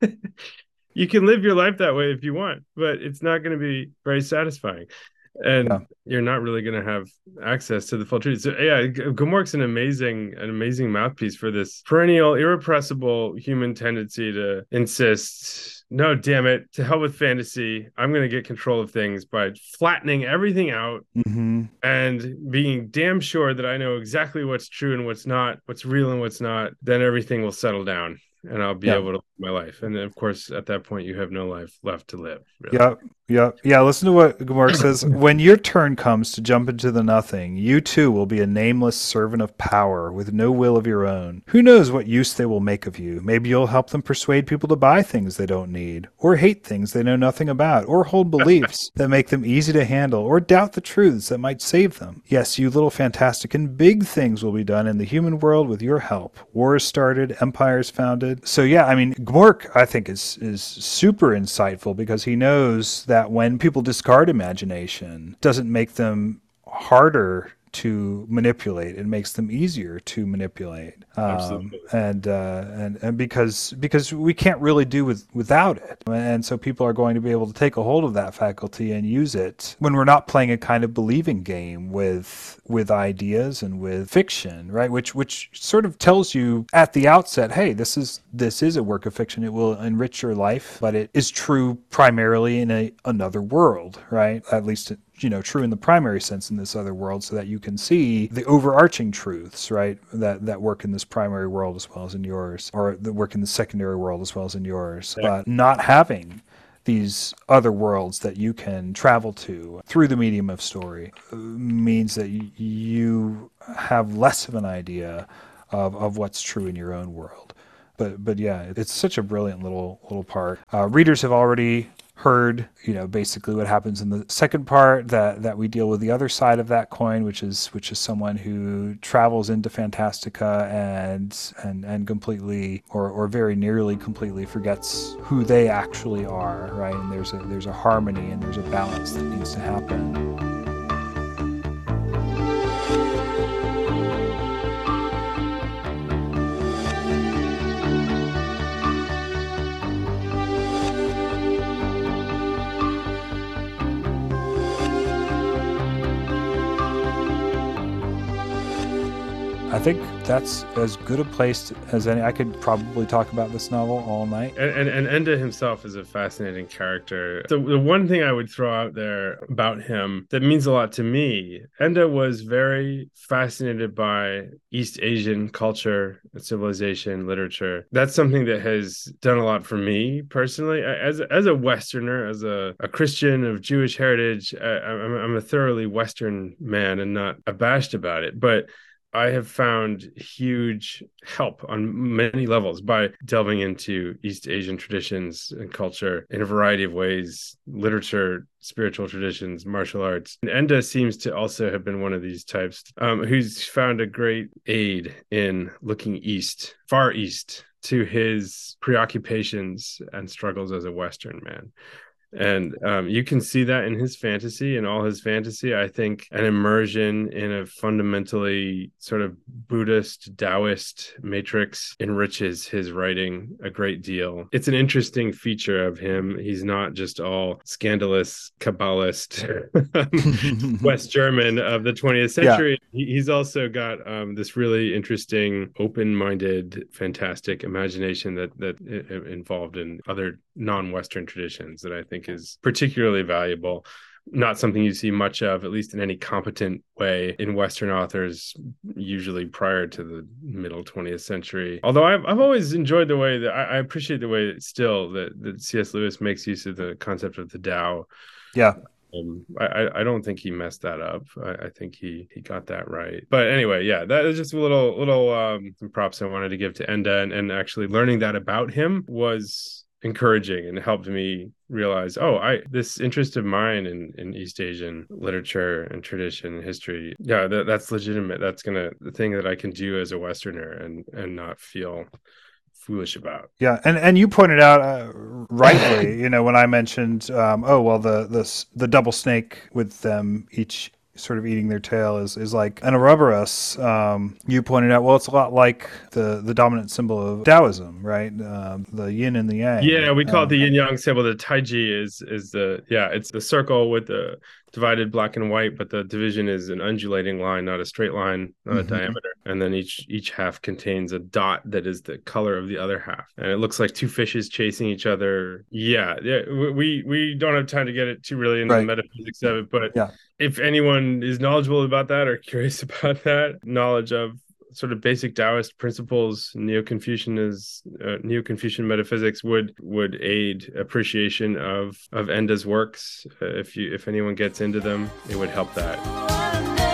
It, you can live your life that way if you want, but it's not going to be very satisfying and yeah. you're not really going to have access to the full truth. So yeah, Gmork's an amazing, an amazing mouthpiece for this perennial, irrepressible human tendency to insist, no, damn it, to hell with fantasy. I'm going to get control of things by flattening everything out mm-hmm. and being damn sure that I know exactly what's true and what's not, what's real and what's not. Then everything will settle down and I'll be yeah. able to live my life. And then, of course, at that point, you have no life left to live. Really. Yep. Yep. Yeah. Listen to what Gmork says. when your turn comes to jump into the nothing, you too will be a nameless servant of power with no will of your own. Who knows what use they will make of you? Maybe you'll help them persuade people to buy things they don't need, or hate things they know nothing about, or hold beliefs that make them easy to handle, or doubt the truths that might save them. Yes, you little Fantastican big things will be done in the human world with your help. Wars started, empires founded. So yeah, I mean, Gmork, I think is is super insightful because he knows that when people discard imagination doesn't make them harder to manipulate. It makes them easier to manipulate. Um, and uh, and and because because we can't really do with without it. And so people are going to be able to take a hold of that faculty and use it when we're not playing a kind of believing game with with ideas and with fiction, right? Which which sort of tells you at the outset, hey, this is this is a work of fiction. It will enrich your life, but it is true primarily in a another world, right? At least you know true in the primary sense in this other world so that you can see the overarching truths right that that work in this primary world as well as in yours or that work in the secondary world as well as in yours. Yeah. but not having these other worlds that you can travel to through the medium of story uh, means that you have less of an idea of, of what's true in your own world. But but yeah it's such a brilliant little little part. Uh, readers have already heard, you know, basically what happens in the second part that that we deal with the other side of that coin, which is which is someone who travels into Fantastica and and and completely or or very nearly completely forgets who they actually are, right? And there's a there's a harmony and there's a balance that needs to happen. I think that's as good a place as any. I could probably talk about this novel all night. And, and, and Ende himself is a fascinating character. So the one thing I would throw out there about him that means a lot to me, Ende was very fascinated by East Asian culture, civilization, literature. That's something that has done a lot for me personally. As as a Westerner, as a, a Christian of Jewish heritage, I, I'm, I'm a thoroughly Western man and not abashed about it. But I have found huge help on many levels by delving into East Asian traditions and culture in a variety of ways literature, spiritual traditions, martial arts. And Ende seems to also have been one of these types um, who's found a great aid in looking east, far east, to his preoccupations and struggles as a Western man and um, you can see that in his fantasy and all his fantasy. I think an immersion in a fundamentally sort of buddhist taoist matrix enriches his writing a great deal. It's an interesting feature of him. He's not just all scandalous kabbalist west german of the 20th century. Yeah. he's also got um, this really interesting open-minded fantastic imagination that that involved in other non-Western traditions that I think is particularly valuable not something you see much of, at least in any competent way, in Western authors, usually prior to the middle 20th century. Although I've, I've always enjoyed the way that I, I appreciate the way that still that, that C.S. Lewis makes use of the concept of the Tao. Yeah. Um, I, I don't think he messed that up. I, I, think he he got that right. But anyway, yeah, that is just a little little um, props I wanted to give to Ende, and, and actually learning that about him was encouraging and helped me realize oh i this interest of mine in in east asian literature and tradition and history yeah that, that's legitimate. That's gonna the thing that i can do as a westerner and and not feel foolish about. Yeah and and you pointed out uh, rightly you know when i mentioned um, oh well the the the double snake with them each sort of eating their tail is, is like an Ouroboros. Um, you pointed out, well, it's a lot like the, the dominant symbol of Taoism, right? Um, the yin and the yang. Yeah, we call um, it the yin yang symbol. The Taiji is is the yeah, it's the circle with the divided black and white, but the division is an undulating line, not a straight line, not mm-hmm. a diameter. And then each each half contains a dot that is the color of the other half, and it looks like two fishes chasing each other. Yeah, yeah. We we don't have time to get it too really into right. the metaphysics of it, but yeah. If anyone is knowledgeable about that or curious about that, knowledge of sort of basic Taoist principles, Neo-Confucian is uh, Neo-Confucian metaphysics would would aid appreciation of of Ende's works. Uh, if you if anyone gets into them, it would help that.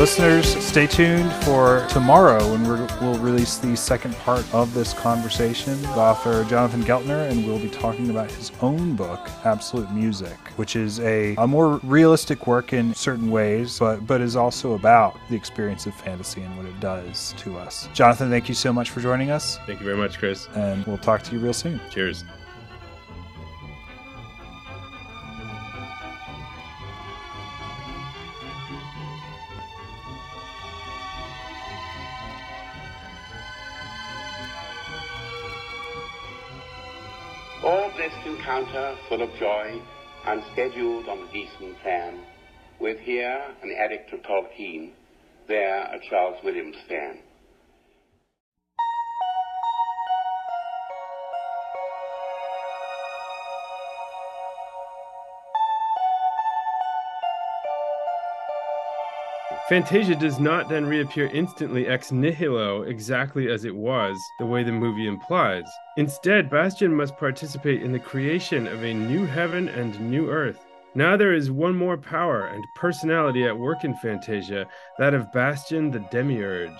Listeners, stay tuned for tomorrow when we will release the second part of this conversation with author Jonathan Geltner, and we'll be talking about his own book, Absolute Music, which is a, a more realistic work in certain ways, but, but is also about the experience of fantasy and what it does to us. Jonathan, thank you so much for joining us. Thank you very much, Chris. And we'll talk to you real soon. Cheers. Full of joy, unscheduled on a decent plan, with here an addict of Tolkien, there a Charles Williams fan. Fantasia does not then reappear instantly ex nihilo exactly as it was, the way the movie implies. Instead, Bastian must participate in the creation of a new heaven and new earth. Now there is one more power and personality at work in Fantasia, that of Bastian the Demiurge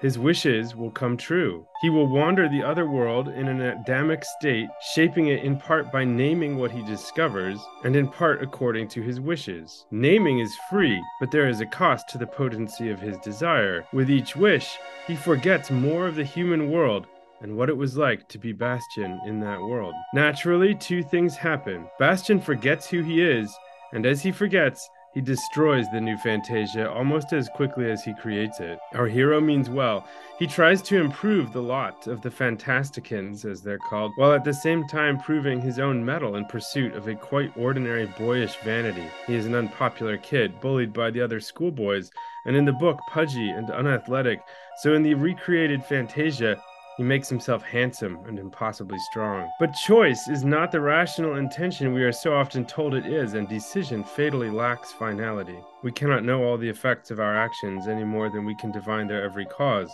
his wishes will come true. He will wander the other world in an Adamic state, shaping it in part by naming what he discovers, and in part according to his wishes. Naming is free, but there is a cost to the potency of his desire. With each wish, he forgets more of the human world and what it was like to be Bastian in that world. Naturally, two things happen. Bastian forgets who he is, and as he forgets, he destroys the new Fantasia almost as quickly as he creates it. Our hero means well. He tries to improve the lot of the Fantasticans, as they're called, while at the same time proving his own mettle in pursuit of a quite ordinary boyish vanity. He is an unpopular kid, bullied by the other schoolboys, and in the book pudgy and unathletic. So in the recreated Fantasia, he makes himself handsome and impossibly strong. But choice is not the rational intention we are so often told it is, and decision fatally lacks finality. We cannot know all the effects of our actions any more than we can divine their every cause,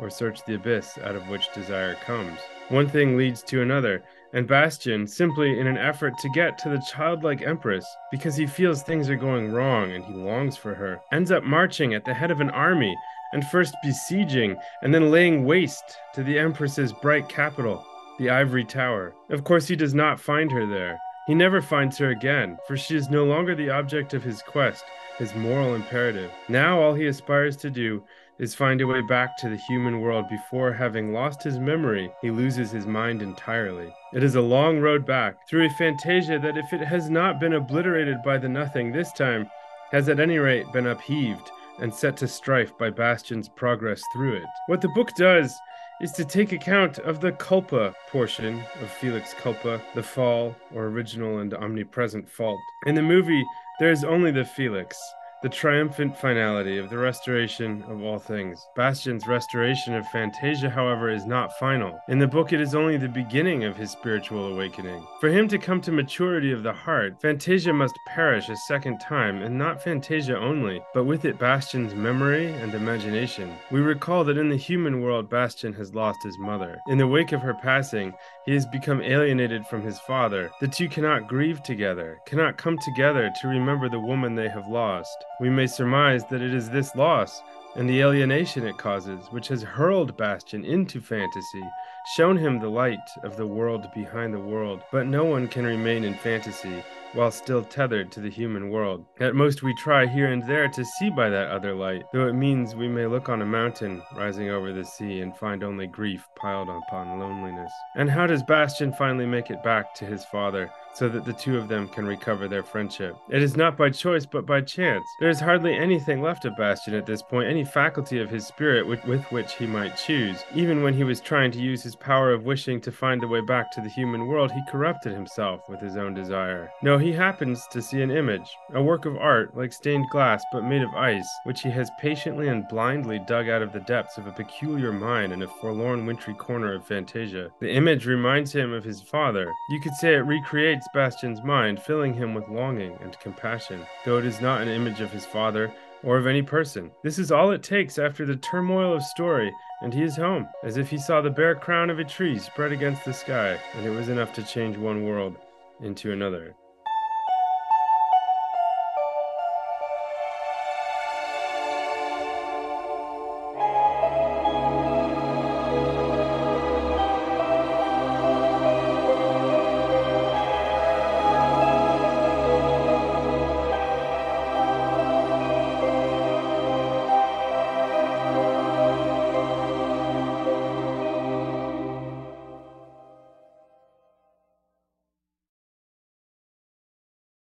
or search the abyss out of which desire comes. One thing leads to another, and Bastian, simply in an effort to get to the childlike Empress, because he feels things are going wrong and he longs for her, ends up marching at the head of an army and first besieging and then laying waste to the Empress's bright capital, the Ivory Tower. Of course, he does not find her there. He never finds her again, for she is no longer the object of his quest, his moral imperative. Now, all he aspires to do is find a way back to the human world before, having lost his memory, he loses his mind entirely. It is a long road back, through a fantasia that, if it has not been obliterated by the nothing this time, has at any rate been upheaved and set to strife by Bastian's progress through it. What the book does is to take account of the culpa portion of Felix Culpa, the fall, or original and omnipresent fault. In the movie, there is only the Felix, the triumphant finality of the restoration of all things. Bastian's restoration of Fantasia, however, is not final. In the book, it is only the beginning of his spiritual awakening. For him to come to maturity of the heart, Fantasia must perish a second time, and not Fantasia only, but with it Bastian's memory and imagination. We recall that in the human world, Bastian has lost his mother. In the wake of her passing, he has become alienated from his father. The two cannot grieve together, cannot come together to remember the woman they have lost we may surmise that it is this loss and the alienation it causes which has hurled Bastian into fantasy, shown him the light of the world behind the world. But no one can remain in fantasy while still tethered to the human world. At most, we try here and there to see by that other light, though it means we may look on a mountain rising over the sea and find only grief piled upon loneliness. And how does Bastian finally make it back to his father? so that the two of them can recover their friendship. It is not by choice, but by chance. There is hardly anything left of Bastian at this point, any faculty of his spirit with, with, which he might choose. Even when he was trying to use his power of wishing to find a way back to the human world, he corrupted himself with his own desire. No, he happens to see an image, a work of art like stained glass but made of ice, which he has patiently and blindly dug out of the depths of a peculiar mine in a forlorn wintry corner of Fantasia. The image reminds him of his father. You could say it recreates Bastian's mind, filling him with longing and compassion, though it is not an image of his father or of any person. This is all it takes after the turmoil of story, and he is home, as if he saw the bare crown of a tree spread against the sky, and it was enough to change one world into another.